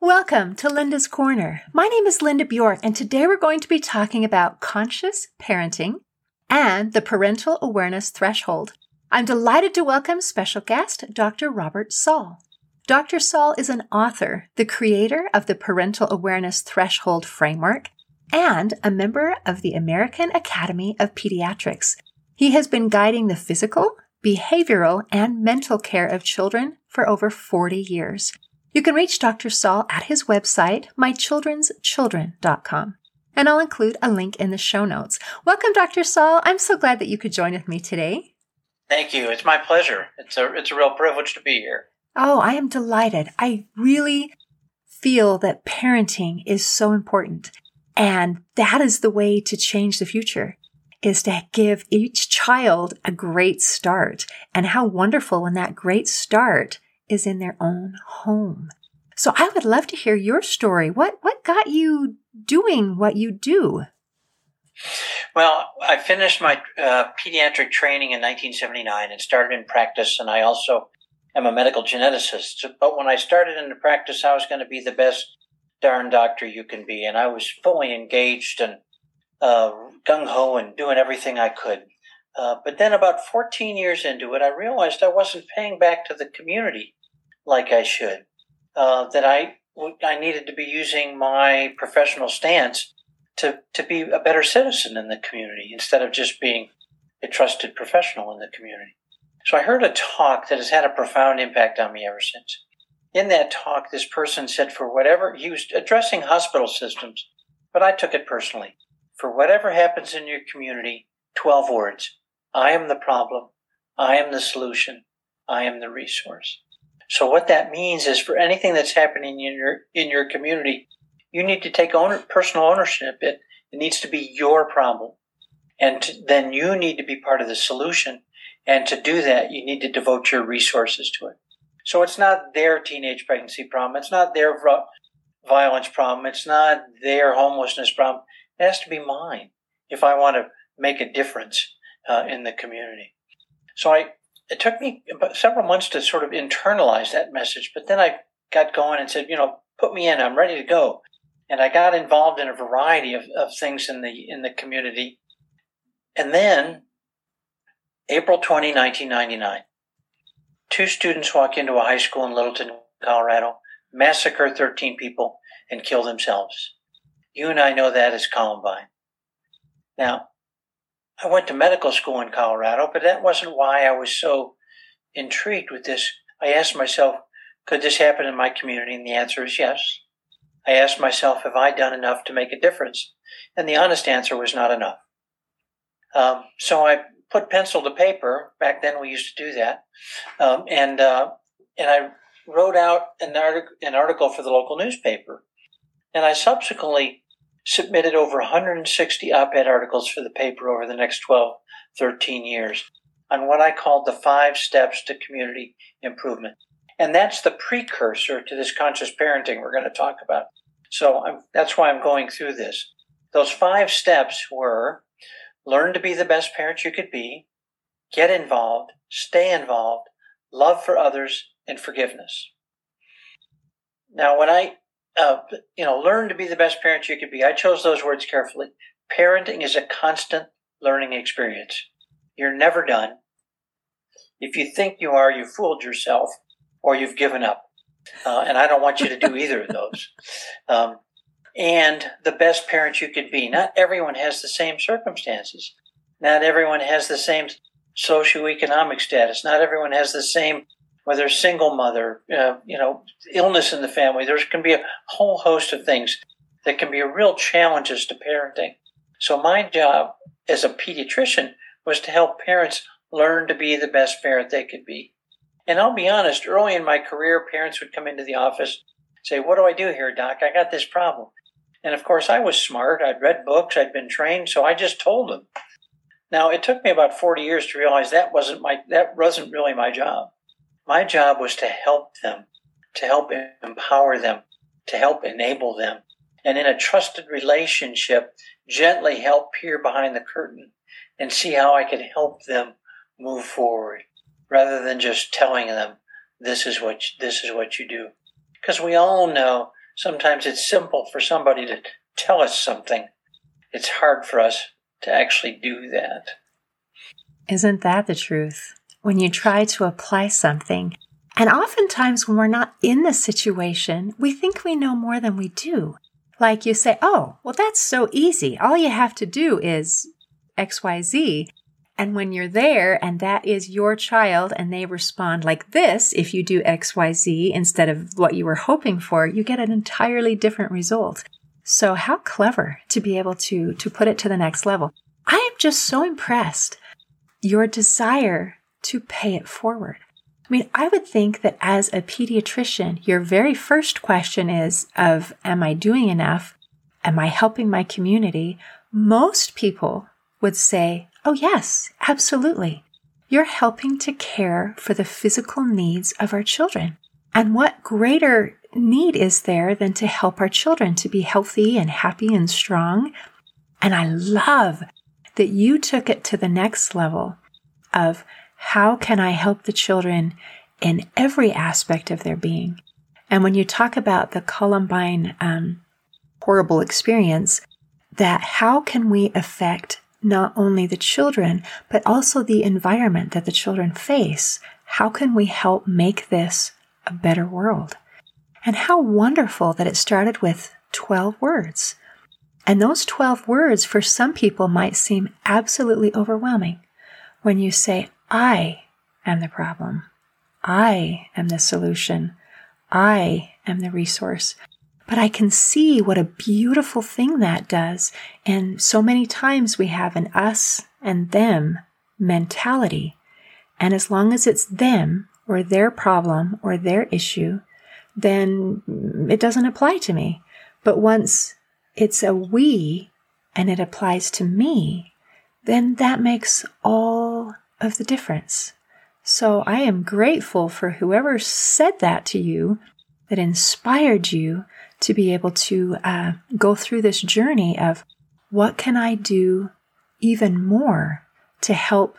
Welcome to Linda's Corner. My name is Linda Bjork, and today we're going to be talking about conscious parenting and the parental awareness threshold. I'm delighted to welcome special guest Dr. Robert Saul. Dr. Saul is an author, the creator of the Parental Awareness Threshold Framework, and a member of the American Academy of Pediatrics. He has been guiding the physical, behavioral, and mental care of children for over 40 years. You can reach Dr. Saul at his website, mychildren'schildren.com. And I'll include a link in the show notes. Welcome, Dr. Saul. I'm so glad that you could join with me today. Thank you. It's my pleasure. It's a, it's a real privilege to be here. Oh, I am delighted. I really feel that parenting is so important. And that is the way to change the future is to give each child a great start. And how wonderful when that great start is in their own home. So I would love to hear your story. What, what got you doing what you do? Well, I finished my uh, pediatric training in 1979 and started in practice, and I also am a medical geneticist. But when I started into practice, I was going to be the best darn doctor you can be, and I was fully engaged and uh, gung ho and doing everything I could. Uh, but then, about 14 years into it, I realized I wasn't paying back to the community like I should. Uh, that I I needed to be using my professional stance to to be a better citizen in the community instead of just being a trusted professional in the community. So I heard a talk that has had a profound impact on me ever since. In that talk, this person said, for whatever, he was addressing hospital systems, but I took it personally. For whatever happens in your community, 12 words I am the problem, I am the solution, I am the resource. So what that means is for anything that's happening in your in your community, you need to take owner, personal ownership. It, it needs to be your problem. And to, then you need to be part of the solution and to do that, you need to devote your resources to it. So it's not their teenage pregnancy problem. It's not their violence problem. It's not their homelessness problem. It has to be mine if I want to make a difference uh, in the community. So I, it took me several months to sort of internalize that message, but then I got going and said, you know, put me in. I'm ready to go. And I got involved in a variety of, of things in the in the community. And then April 20, 1999. Two students walk into a high school in Littleton, Colorado, massacre 13 people, and kill themselves. You and I know that as Columbine. Now, I went to medical school in Colorado, but that wasn't why I was so intrigued with this. I asked myself, could this happen in my community? And the answer is yes. I asked myself, have I done enough to make a difference? And the honest answer was not enough. Um, so I put pencil to paper. Back then, we used to do that, um, and uh, and I wrote out an, artic- an article for the local newspaper, and I subsequently submitted over 160 op-ed articles for the paper over the next 12, 13 years on what I called the five steps to community improvement. And that's the precursor to this conscious parenting we're going to talk about. So I'm, that's why I'm going through this. Those five steps were Learn to be the best parent you could be. Get involved. Stay involved. Love for others and forgiveness. Now, when I, uh, you know, learn to be the best parent you could be, I chose those words carefully. Parenting is a constant learning experience. You're never done. If you think you are, you fooled yourself or you've given up. Uh, and I don't want you to do either of those. Um, and the best parent you could be. Not everyone has the same circumstances. Not everyone has the same socioeconomic status. Not everyone has the same, whether single mother, uh, you know, illness in the family. There can be a whole host of things that can be real challenges to parenting. So my job as a pediatrician was to help parents learn to be the best parent they could be. And I'll be honest, early in my career, parents would come into the office, say, What do I do here, doc? I got this problem. And of course, I was smart. I'd read books, I'd been trained, so I just told them. Now, it took me about 40 years to realize that wasn't my that wasn't really my job. My job was to help them, to help empower them, to help enable them, and in a trusted relationship, gently help peer behind the curtain and see how I could help them move forward. rather than just telling them this is what this is what you do. Because we all know sometimes it's simple for somebody to tell us something. It's hard for us to actually do that. Isn't that the truth? When you try to apply something, and oftentimes when we're not in the situation, we think we know more than we do. Like you say, oh, well, that's so easy. All you have to do is XYZ. And when you're there and that is your child and they respond like this, if you do XYZ instead of what you were hoping for, you get an entirely different result. So how clever to be able to, to put it to the next level. I am just so impressed. Your desire to pay it forward. I mean, I would think that as a pediatrician, your very first question is of, am I doing enough? Am I helping my community? Most people would say, oh yes, absolutely. You're helping to care for the physical needs of our children. And what greater need is there than to help our children to be healthy and happy and strong? And I love that you took it to the next level of how can I help the children in every aspect of their being? And when you talk about the Columbine um, horrible experience, that how can we affect not only the children, but also the environment that the children face? How can we help make this a better world? And how wonderful that it started with 12 words. And those 12 words for some people might seem absolutely overwhelming. When you say, I am the problem. I am the solution. I am the resource. But I can see what a beautiful thing that does. And so many times we have an us and them mentality. And as long as it's them or their problem or their issue, then it doesn't apply to me. But once it's a we and it applies to me, then that makes all of the difference. So I am grateful for whoever said that to you that inspired you to be able to uh, go through this journey of what can I do even more to help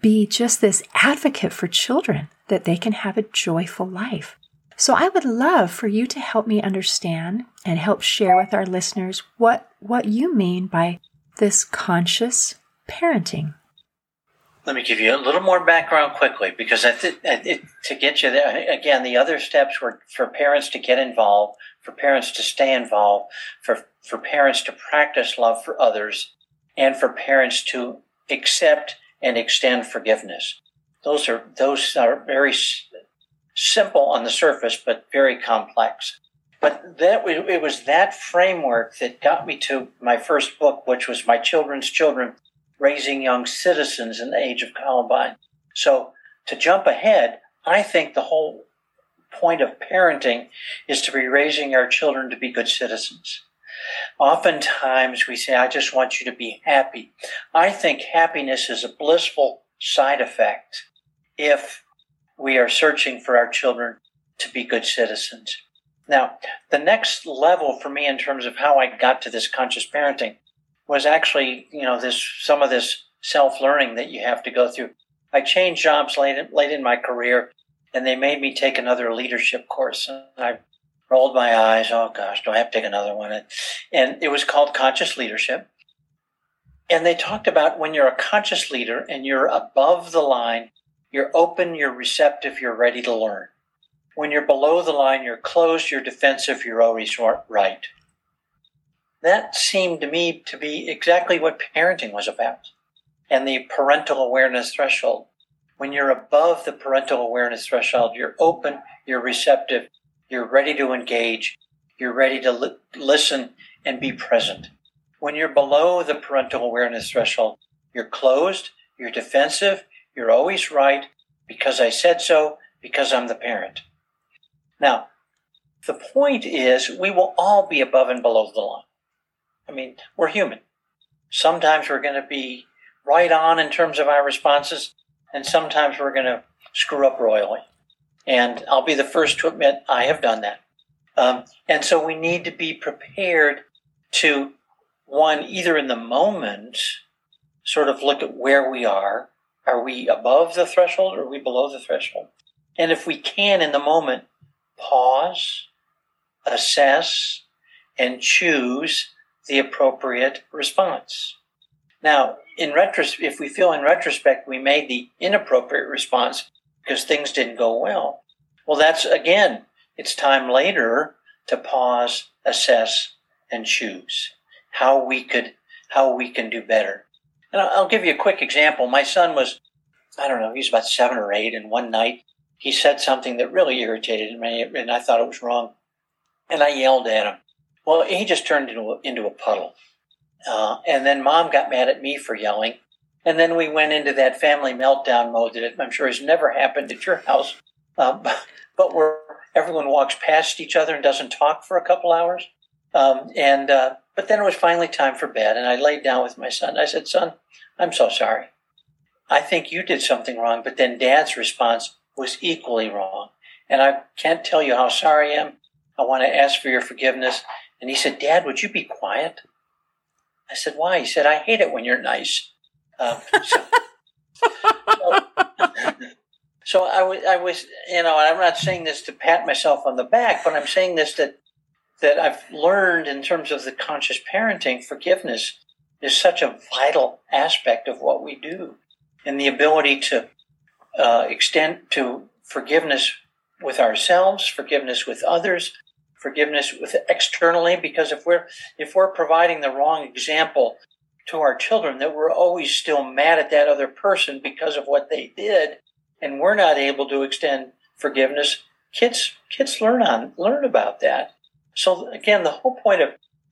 be just this advocate for children that they can have a joyful life. So I would love for you to help me understand and help share with our listeners what, what you mean by this conscious parenting. Let me give you a little more background quickly because to get you there, again, the other steps were for parents to get involved, for parents to stay involved, for, for parents to practice love for others, and for parents to accept and extend forgiveness. Those are, those are very s- simple on the surface, but very complex. But that it was that framework that got me to my first book, which was My Children's Children raising young citizens in the age of Columbine. So to jump ahead, I think the whole point of parenting is to be raising our children to be good citizens. Oftentimes we say, I just want you to be happy. I think happiness is a blissful side effect if we are searching for our children to be good citizens. Now, the next level for me in terms of how I got to this conscious parenting was actually, you know, this some of this self learning that you have to go through. I changed jobs late in, late in my career, and they made me take another leadership course. And I rolled my eyes. Oh gosh, do I have to take another one? And it was called Conscious Leadership. And they talked about when you're a conscious leader and you're above the line, you're open, you're receptive, you're ready to learn. When you're below the line, you're closed, you're defensive, you're always right that seemed to me to be exactly what parenting was about and the parental awareness threshold. When you're above the parental awareness threshold, you're open, you're receptive, you're ready to engage, you're ready to li- listen and be present. When you're below the parental awareness threshold, you're closed, you're defensive, you're always right because I said so, because I'm the parent. Now, the point is we will all be above and below the line. I mean, we're human. Sometimes we're going to be right on in terms of our responses, and sometimes we're going to screw up royally. And I'll be the first to admit I have done that. Um, and so we need to be prepared to, one, either in the moment, sort of look at where we are, Are we above the threshold or are we below the threshold? And if we can in the moment, pause, assess, and choose the appropriate response. Now, in retrospect, if we feel in retrospect we made the inappropriate response because things didn't go well, well, that's again, it's time later to pause, assess, and choose how we could how we can do better. And I'll give you a quick example. My son was, I don't know, he was about seven or eight, and one night he said something that really irritated me, and I thought it was wrong. And I yelled at him. Well, he just turned into a, into a puddle. Uh, and then mom got mad at me for yelling. And then we went into that family meltdown mode that I'm sure has never happened at your house, uh, but where everyone walks past each other and doesn't talk for a couple hours. Um, and uh, but then it was finally time for bed, and I laid down with my son. I said, "Son, I'm so sorry. I think you did something wrong." But then Dad's response was equally wrong, and I can't tell you how sorry I am. I want to ask for your forgiveness. And he said, "Dad, would you be quiet?" I said, "Why?" He said, "I hate it when you're nice." Um, so, so, so I was, you know, I'm not saying this to pat myself on the back, but I'm saying this that that I've learned in terms of the conscious parenting, forgiveness is such a vital aspect of what we do. And the ability to uh, extend to forgiveness with ourselves, forgiveness with others, forgiveness with externally, because if we're if we're providing the wrong example to our children, that we're always still mad at that other person because of what they did, and we're not able to extend forgiveness, kids kids learn on learn about that. So again, the whole point of,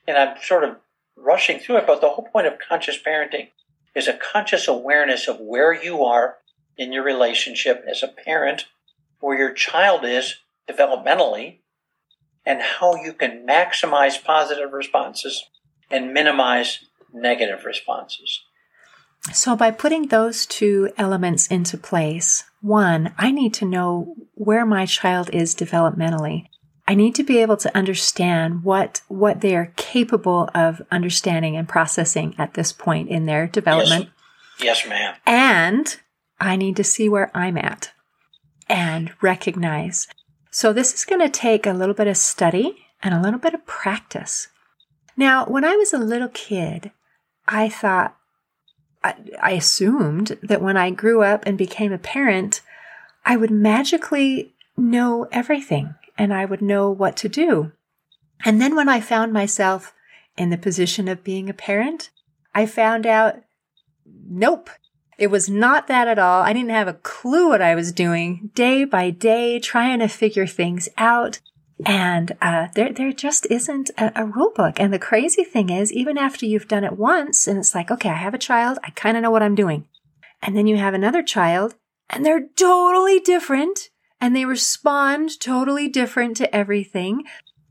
and I'm sort of rushing through it, but the whole point of conscious parenting is a conscious awareness of where you are in your relationship as a parent, where your child is developmentally, and how you can maximize positive responses and minimize negative responses. So, by putting those two elements into place, one, I need to know where my child is developmentally. I need to be able to understand what what they are capable of understanding and processing at this point in their development. Yes, yes ma'am. And I need to see where I'm at and recognize. So this is going to take a little bit of study and a little bit of practice. Now, when I was a little kid, I thought I, I assumed that when I grew up and became a parent, I would magically know everything and I would know what to do. And then when I found myself in the position of being a parent, I found out, nope, it was not that at all. I didn't have a clue what I was doing day by day, trying to figure things out. And uh, there, there just isn't a, a rule book. And the crazy thing is, even after you've done it once, and it's like, okay, I have a child, I kind of know what I'm doing. And then you have another child, and they're totally different and they respond totally different to everything.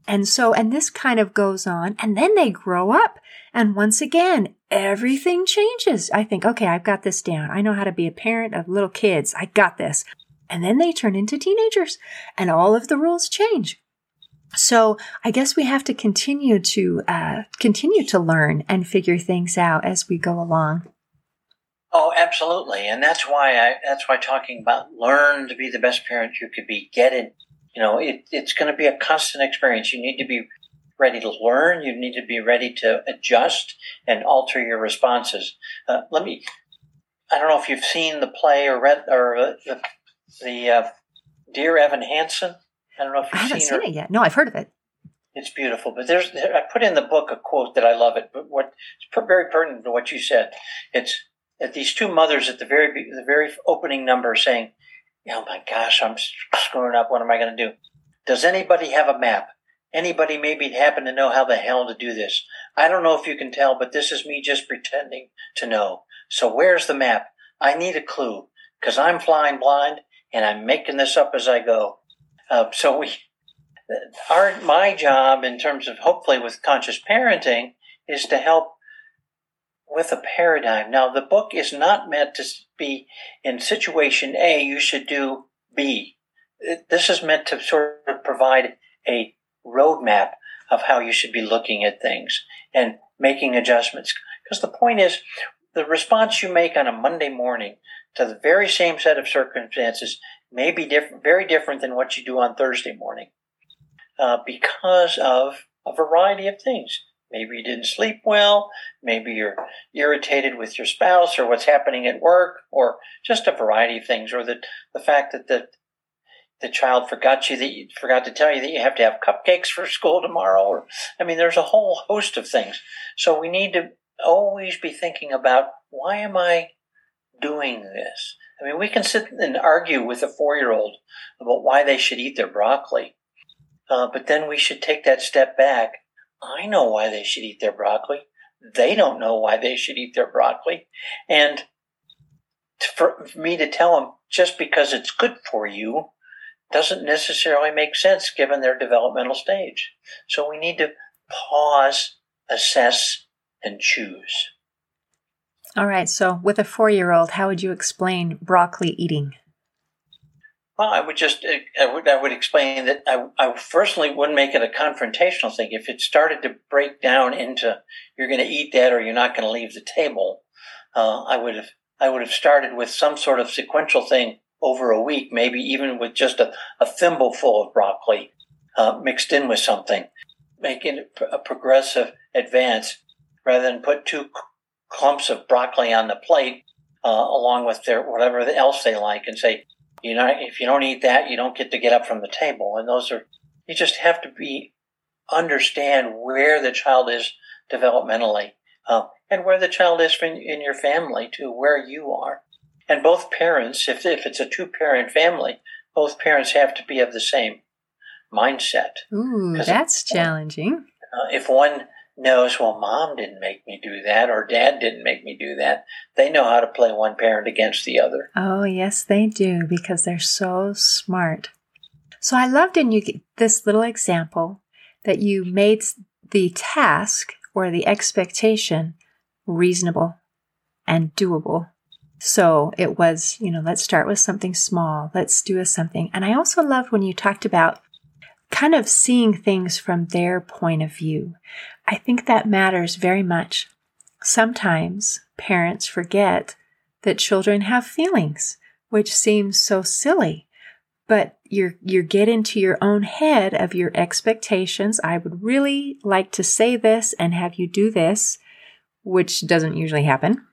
And so, and this kind of goes on and then they grow up. And once again, everything changes. I think, okay, I've got this down. I know how to be a parent of little kids. I got this. And then they turn into teenagers and all of the rules change. So I guess we have to continue to uh, continue to learn and figure things out as we go along. Oh, absolutely, and that's why I that's why talking about learn to be the best parent you could be. Get it, you know, it, it's going to be a constant experience. You need to be ready to learn. You need to be ready to adjust and alter your responses. Uh, let me. I don't know if you've seen the play or read or uh, the the uh, Dear Evan Hansen. I don't know if you've I haven't seen, seen it yet. No, I've heard of it. It's beautiful, but there's I put in the book a quote that I love it, but what it's very pertinent to what you said. It's at these two mothers at the very the very opening number saying, "Oh my gosh, I'm screwing up. What am I going to do?" Does anybody have a map? Anybody maybe happen to know how the hell to do this? I don't know if you can tell, but this is me just pretending to know. So where's the map? I need a clue because I'm flying blind and I'm making this up as I go. Uh, so we, our my job in terms of hopefully with conscious parenting is to help with a paradigm. Now, the book is not meant to be in situation A, you should do B. This is meant to sort of provide a roadmap of how you should be looking at things and making adjustments. Because the point is, the response you make on a Monday morning to the very same set of circumstances may be different, very different than what you do on Thursday morning uh, because of a variety of things. Maybe you didn't sleep well. Maybe you're irritated with your spouse or what's happening at work or just a variety of things or the, the fact that the, the child forgot you that you forgot to tell you that you have to have cupcakes for school tomorrow or I mean there's a whole host of things. So we need to always be thinking about why am I doing this? I mean we can sit and argue with a 4-year-old about why they should eat their broccoli. Uh, but then we should take that step back I know why they should eat their broccoli. They don't know why they should eat their broccoli. And for me to tell them just because it's good for you doesn't necessarily make sense given their developmental stage. So we need to pause, assess, and choose. All right. So, with a four year old, how would you explain broccoli eating? Well, I would just I would I would explain that I, I personally wouldn't make it a confrontational thing. If it started to break down into you're going to eat that or you're not going to leave the table, uh, I would have I would have started with some sort of sequential thing over a week, maybe even with just a, a thimble full of broccoli uh, mixed in with something, making a progressive advance rather than put two clumps of broccoli on the plate uh, along with their whatever else they like and say you know, if you don't eat that, you don't get to get up from the table. And those are, you just have to be, understand where the child is developmentally, um, and where the child is in, in your family too, where you are. And both parents, if, if it's a two parent family, both parents have to be of the same mindset. Ooh, that's if, challenging. Uh, if one knows, well, mom didn't make me do that or dad didn't make me do that. They know how to play one parent against the other. Oh, yes, they do because they're so smart. So I loved in you this little example that you made the task or the expectation reasonable and doable. So it was, you know, let's start with something small. Let's do a something. And I also loved when you talked about kind of seeing things from their point of view. I think that matters very much. Sometimes parents forget that children have feelings, which seems so silly. But you're, you get into your own head of your expectations. I would really like to say this and have you do this, which doesn't usually happen.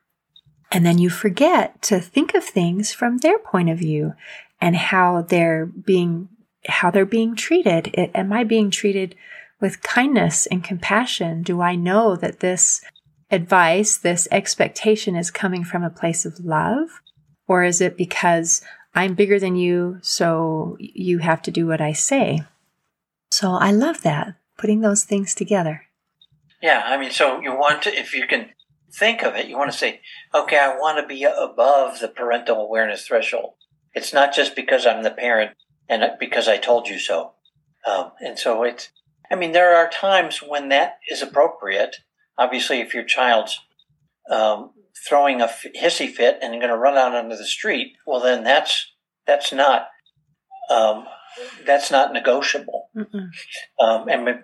And then you forget to think of things from their point of view and how they're being how they're being treated. It, am I being treated with kindness and compassion? Do I know that this advice, this expectation is coming from a place of love? Or is it because I'm bigger than you, so you have to do what I say? So I love that, putting those things together. Yeah, I mean, so you want to, if you can think of it, you want to say, okay, I want to be above the parental awareness threshold. It's not just because I'm the parent and because I told you so. Um, and so it's, I mean, there are times when that is appropriate. Obviously, if your child's um, throwing a hissy fit and going to run out onto the street, well, then that's that's not um, that's not negotiable. Um, and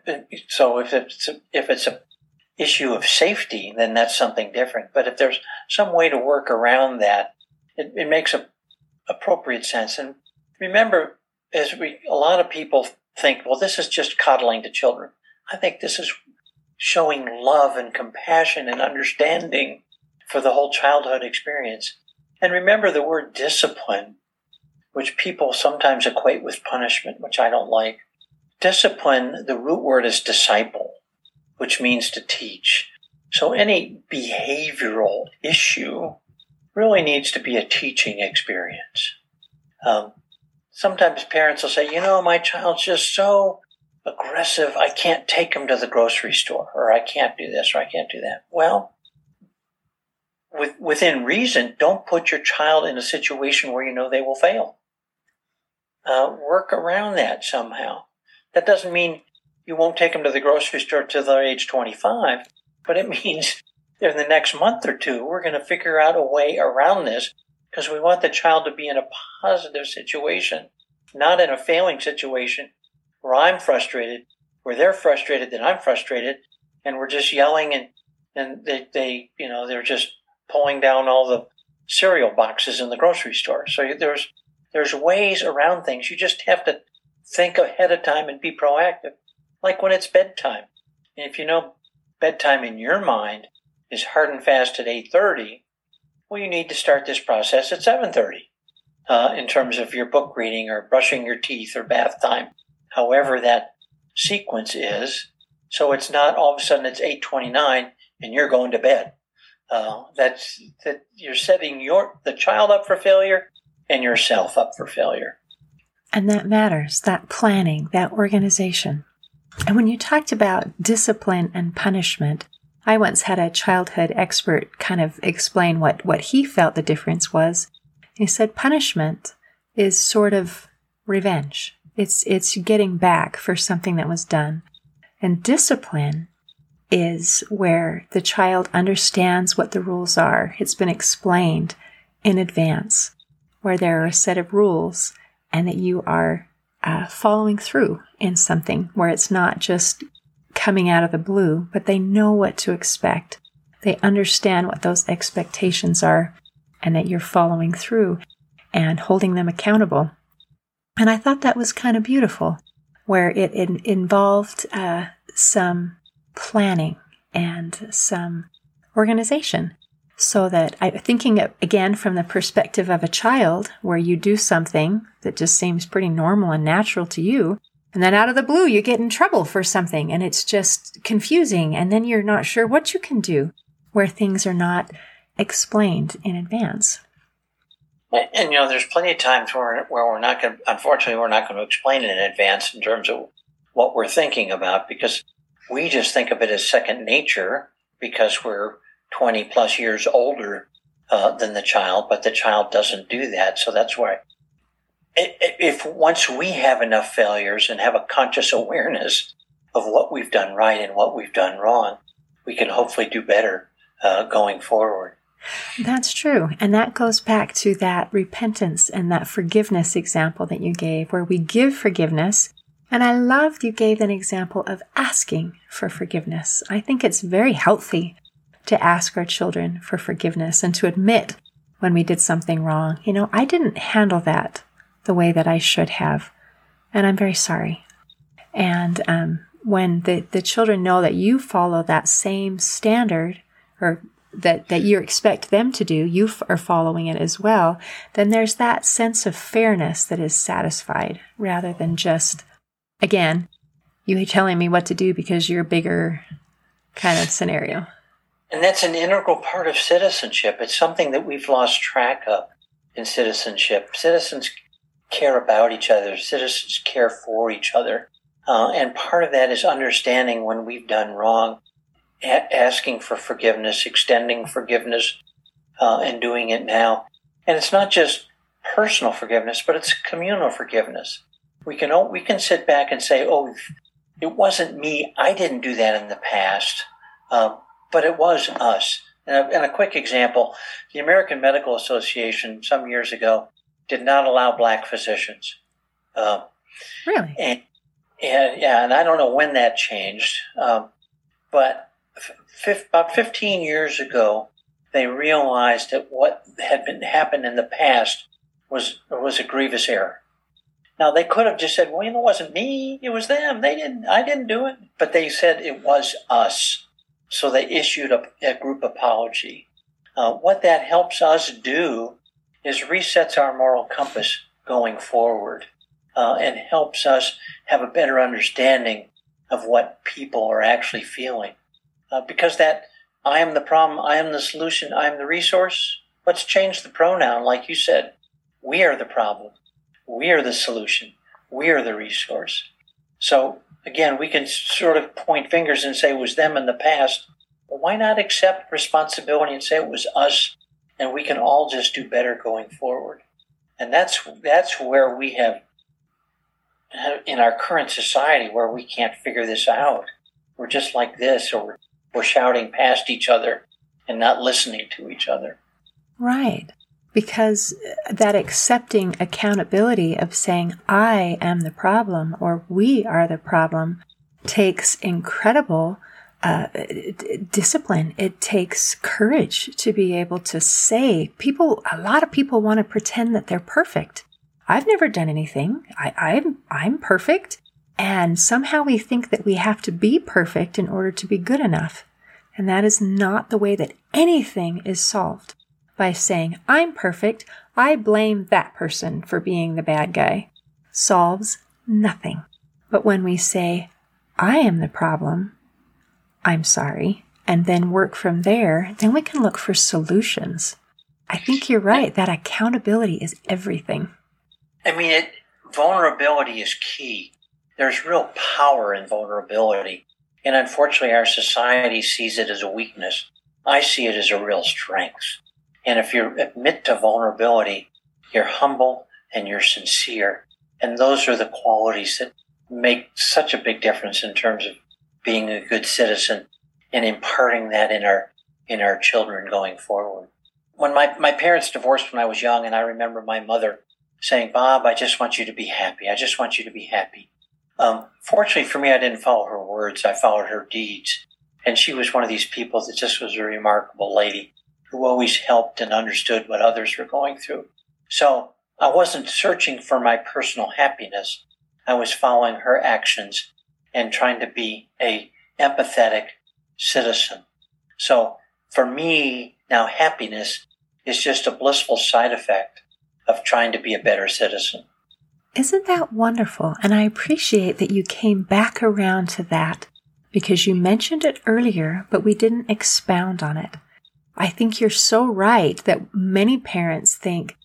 so if it's a, if it's a issue of safety, then that's something different. But if there's some way to work around that, it, it makes a appropriate sense. And remember, as we, a lot of people think, well, this is just coddling to children. I think this is showing love and compassion and understanding for the whole childhood experience. And remember the word discipline, which people sometimes equate with punishment, which I don't like. Discipline, the root word is disciple, which means to teach. So any behavioral issue really needs to be a teaching experience. Um, sometimes parents will say, you know, my child's just so aggressive, I can't take him to the grocery store, or I can't do this, or I can't do that. Well, with, within reason, don't put your child in a situation where you know they will fail. Uh, work around that somehow. That doesn't mean you won't take them to the grocery store till they're age 25, but it means in the next month or two, we're going to figure out a way around this because we want the child to be in a positive situation, not in a failing situation where I'm frustrated, where they're frustrated that I'm frustrated, and we're just yelling and and they, they you know they're just pulling down all the cereal boxes in the grocery store. So there's there's ways around things. You just have to think ahead of time and be proactive. Like when it's bedtime. And if you know bedtime in your mind is hard and fast at 8.30, well, you need to start this process at 7.30 uh, in terms of your book reading or brushing your teeth or bath time, however that sequence is. So it's not all of a sudden it's 8.29 and you're going to bed. Uh, that's that you're setting your the child up for failure and yourself up for failure. And that matters, that planning, that organization. And when you talked about discipline and punishment, I once had a childhood expert kind of explain what, what he felt the difference was. He said punishment is sort of revenge. It's, it's getting back for something that was done. And discipline is where the child understands what the rules are. It's been explained in advance, where there are a set of rules and that you are uh, following through in something where it's not just coming out of the blue, but they know what to expect. They understand what those expectations are and that you're following through and holding them accountable. And I thought that was kind of beautiful, where it, it involved uh, some planning and some organization so that I thinking again from the perspective of a child where you do something that just seems pretty normal and natural to you and then out of the blue you get in trouble for something and it's just confusing and then you're not sure what you can do where things are not explained in advance. And, you know there's plenty of times where, where we're not going unfortunately we're not going to explain it in advance in terms of what we're thinking about because we just think of it as second nature because we're 20 plus years older uh, than the child, but the child doesn't do that. So that's why if once we have enough failures and have a conscious awareness of what we've done right and what we've done wrong, we can hopefully do better uh, going forward. That's true. And that goes back to that repentance and that forgiveness example that you gave, where we give forgiveness. And I loved you gave an example of asking for forgiveness. I think it's very healthy to ask our children for forgiveness and to admit when we did something wrong. You know, I didn't handle that the way that I should have, and I'm very sorry. And um, when the, the children know that you follow that same standard or that, that you expect them to do, you f- are following it as well, then there's that sense of fairness that is satisfied rather than just, again, you telling me what to do because you're bigger kind of scenario. And that's an integral part of citizenship. It's something that we've lost track of in citizenship. Citizens care about each other, citizens care for each other. Uh, and part of that is understanding when we've done wrong, a- asking for forgiveness, extending forgiveness, uh, and doing it now. And it's not just personal forgiveness, but it's communal forgiveness. We can we can sit back and say, "Oh, it wasn't me. I didn't do that in the past." Um, but it was us. And a, and a quick example the American Medical Association some years ago did not allow black physicians. Um, really? And, and, yeah, and I don't know when that changed, um, but f- about 15 years ago, they realized that what had been happened in the past was was a grievous error. Now they could have just said, "Well, you know, it wasn't me; it was them. They didn't. I didn't do it." But they said it was us. So they issued a, a group apology. Uh, what that helps us do is resets our moral compass going forward uh, and helps us have a better understanding of what people are actually feeling. Uh, because that I am the problem, I am the solution, I am the resource. Let's change the pronoun, like you said. We are the problem. We are the solution. We are the resource. So again, we can sort of point fingers and say it was them in the past. But why not accept responsibility and say it was us and we can all just do better going forward? And that's that's where we have in our current society where we can't figure this out. We're just like this or we're shouting past each other and not listening to each other. Right because that accepting accountability of saying, I am the problem or we are the problem takes incredible uh, discipline. It takes courage to be able to say, people, a lot of people want to pretend that they're perfect. I've never done anything. I, I'm, I'm perfect. And somehow we think that we have to be perfect in order to be good enough. And that is not the way that anything is solved by saying, I'm perfect. I blame that person for being the bad guy. Solves nothing. But when we say, I am the problem, I'm sorry, and then work from there, then we can look for solutions. I think you're right. That accountability is everything. I mean, it, vulnerability is key. There's real power in vulnerability. And unfortunately, our society sees it as a weakness. I see it as a real strength. And if you admit to vulnerability, you're humble and you're sincere. And those are the qualities that make such a big difference in terms of being a good citizen and imparting that in our in our children going forward. When my, my parents divorced when I was young, and I remember my mother saying, Bob, I just want you to be happy. I just want you to be happy. Um, fortunately for me, I didn't follow her words. I followed her deeds. And she was one of these people that just was a remarkable lady who always helped and understood what others were going through. So I wasn't searching for my personal happiness. I was following her actions and trying to be a empathetic citizen. So for me, now happiness is just a blissful side effect of trying to be a better citizen. Isn't that wonderful? And I appreciate that you came back around to that because you mentioned it earlier, but we didn't expound on it. I think you're so right that many parents think,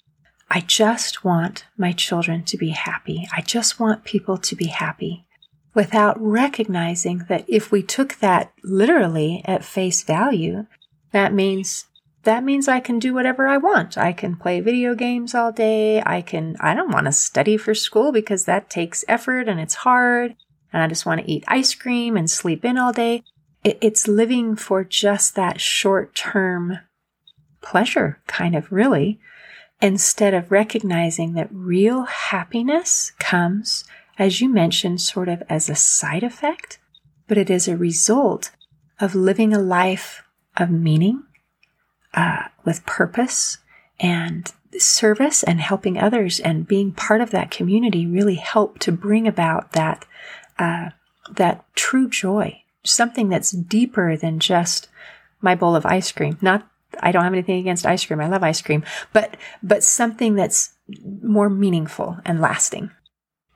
I just want my children to be happy. I just want people to be happy without recognizing that if we took that literally at face value, that means that means I can do whatever I want. I can play video games all day. I can, I don't want to study for school because that takes effort and it's hard. And I just want to eat ice cream and sleep in all day. It's living for just that short term pleasure, kind of really, instead of recognizing that real happiness comes as you mentioned, sort of as a side effect, but it is a result of living a life of meaning, uh, with purpose and service and helping others and being part of that community really help to bring about that, uh, that true joy, something that's deeper than just my bowl of ice cream. Not, I don't have anything against ice cream. I love ice cream, but, but something that's more meaningful and lasting.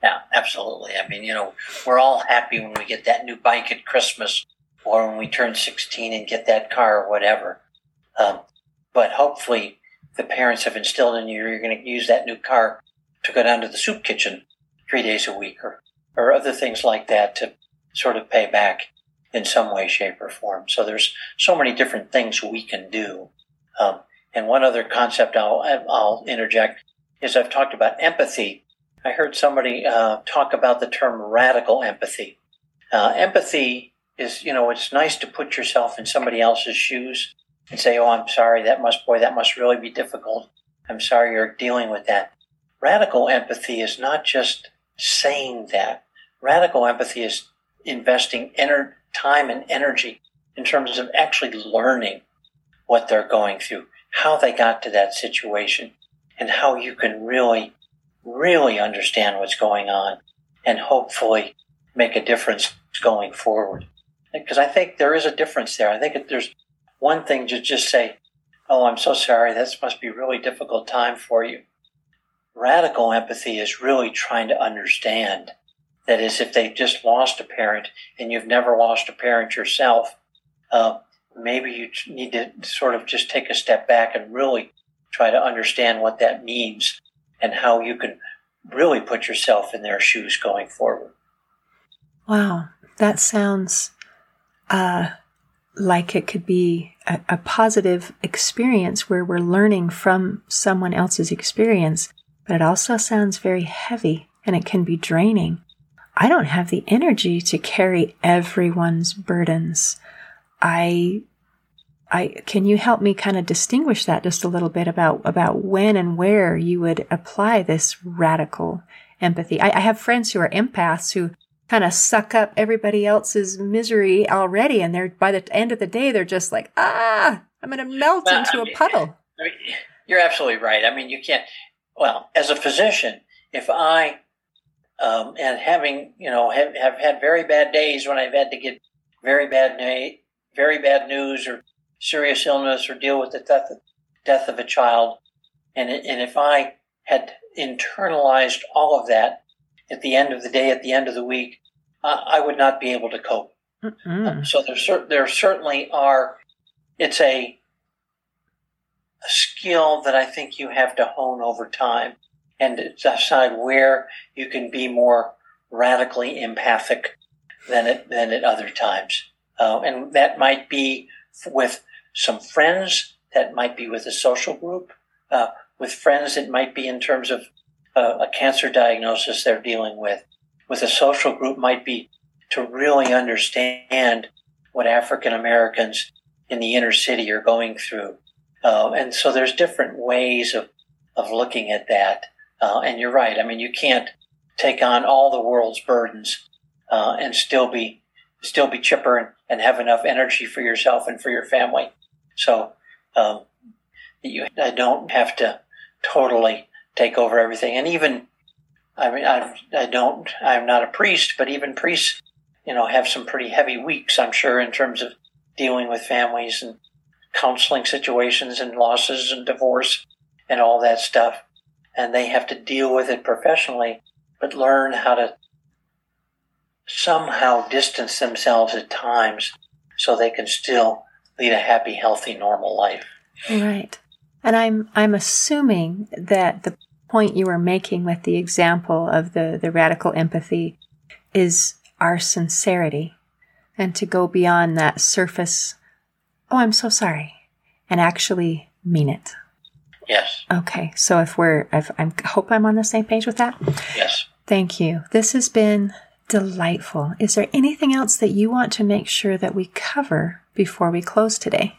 Yeah, absolutely. I mean, you know, we're all happy when we get that new bike at Christmas or when we turn 16 and get that car or whatever. Um, but hopefully, the parents have instilled in you you're going to use that new car to go down to the soup kitchen three days a week or, or other things like that to sort of pay back in some way, shape, or form. So there's so many different things we can do. Um, and one other concept I'll, I'll interject is I've talked about empathy I heard somebody uh, talk about the term radical empathy. Uh, empathy is, you know, it's nice to put yourself in somebody else's shoes and say, "Oh, I'm sorry. That must, boy, that must really be difficult. I'm sorry you're dealing with that." Radical empathy is not just saying that. Radical empathy is investing time and energy in terms of actually learning what they're going through, how they got to that situation, and how you can really really understand what's going on and hopefully make a difference going forward. Because I think there is a difference there. I think there's one thing to just say, Oh, I'm so sorry. This must be a really difficult time for you. Radical empathy is really trying to understand. That is, if they've just lost a parent and you've never lost a parent yourself, uh, maybe you need to sort of just take a step back and really try to understand what that means and how you can really put yourself in their shoes going forward. Wow, that sounds uh, like it could be a, a positive experience where we're learning from someone else's experience, but it also sounds very heavy and it can be draining. I don't have the energy to carry everyone's burdens. I I can you help me kind of distinguish that just a little bit about about when and where you would apply this radical empathy? I, I have friends who are empaths who kind of suck up everybody else's misery already. And they're, by the end of the day, they're just like, ah, I'm going to melt well, into I mean, a puddle. I mean, you're absolutely right. I mean, you can't, well, as a physician, if I, um, and having, you know, have, have had very bad days when I've had to get very bad, na- very bad news or serious illness or deal with the death of, death of a child. And, and if I had internalized all of that at the end of the day, at the end of the week, uh, I would not be able to cope. Um, so there, cer- there certainly are. It's a, a skill that I think you have to hone over time and decide where you can be more radically empathic than at, than at other times. Uh, and that might be with some friends, that might be with a social group, uh, with friends, it might be in terms of uh, a cancer diagnosis they're dealing with. With a social group, might be to really understand what African Americans in the inner city are going through. Uh, and so there's different ways of, of looking at that. Uh, and you're right. I mean, you can't take on all the world's burdens uh, and still be still be chipper and, and, have enough energy for yourself and for your family. So um, you, I don't have to totally take over everything. And even, I mean, I, I don't, I'm not a priest, but even priests, you know, have some pretty heavy weeks, I'm sure, in terms of dealing with families and counseling situations and losses and divorce and all that stuff. And they have to deal with it professionally, but learn how to somehow distance themselves at times so they can still lead a happy, healthy, normal life. Right. And I'm I'm assuming that the point you were making with the example of the, the radical empathy is our sincerity and to go beyond that surface, oh, I'm so sorry, and actually mean it. Yes. Okay. So if we're, i I hope I'm on the same page with that. Yes. Thank you. This has been delightful. Is there anything else that you want to make sure that we cover before we close today?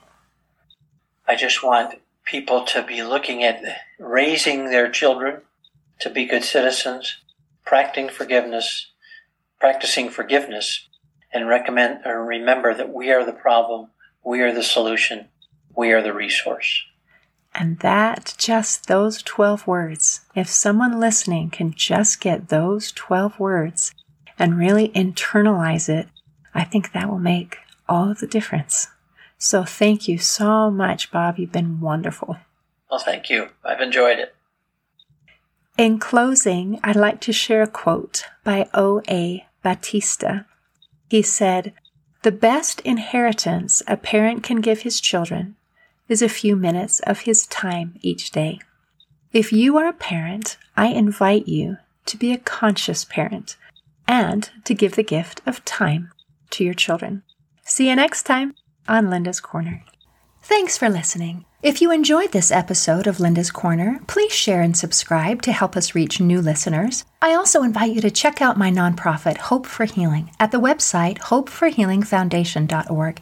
I just want people to be looking at raising their children to be good citizens, practicing forgiveness, practicing forgiveness, and recommend or remember that we are the problem, we are the solution, we are the resource. And that just those 12 words, if someone listening can just get those 12 words and really internalize it, I think that will make all of the difference. So thank you so much, Bob. You've been wonderful. Well, thank you. I've enjoyed it. In closing, I'd like to share a quote by O.A. Battista. He said, The best inheritance a parent can give his children is a few minutes of his time each day. If you are a parent, I invite you to be a conscious parent and to give the gift of time to your children. See you next time on Linda's Corner. Thanks for listening. If you enjoyed this episode of Linda's Corner, please share and subscribe to help us reach new listeners. I also invite you to check out my nonprofit, Hope for Healing, at the website hopeforhealingfoundation.org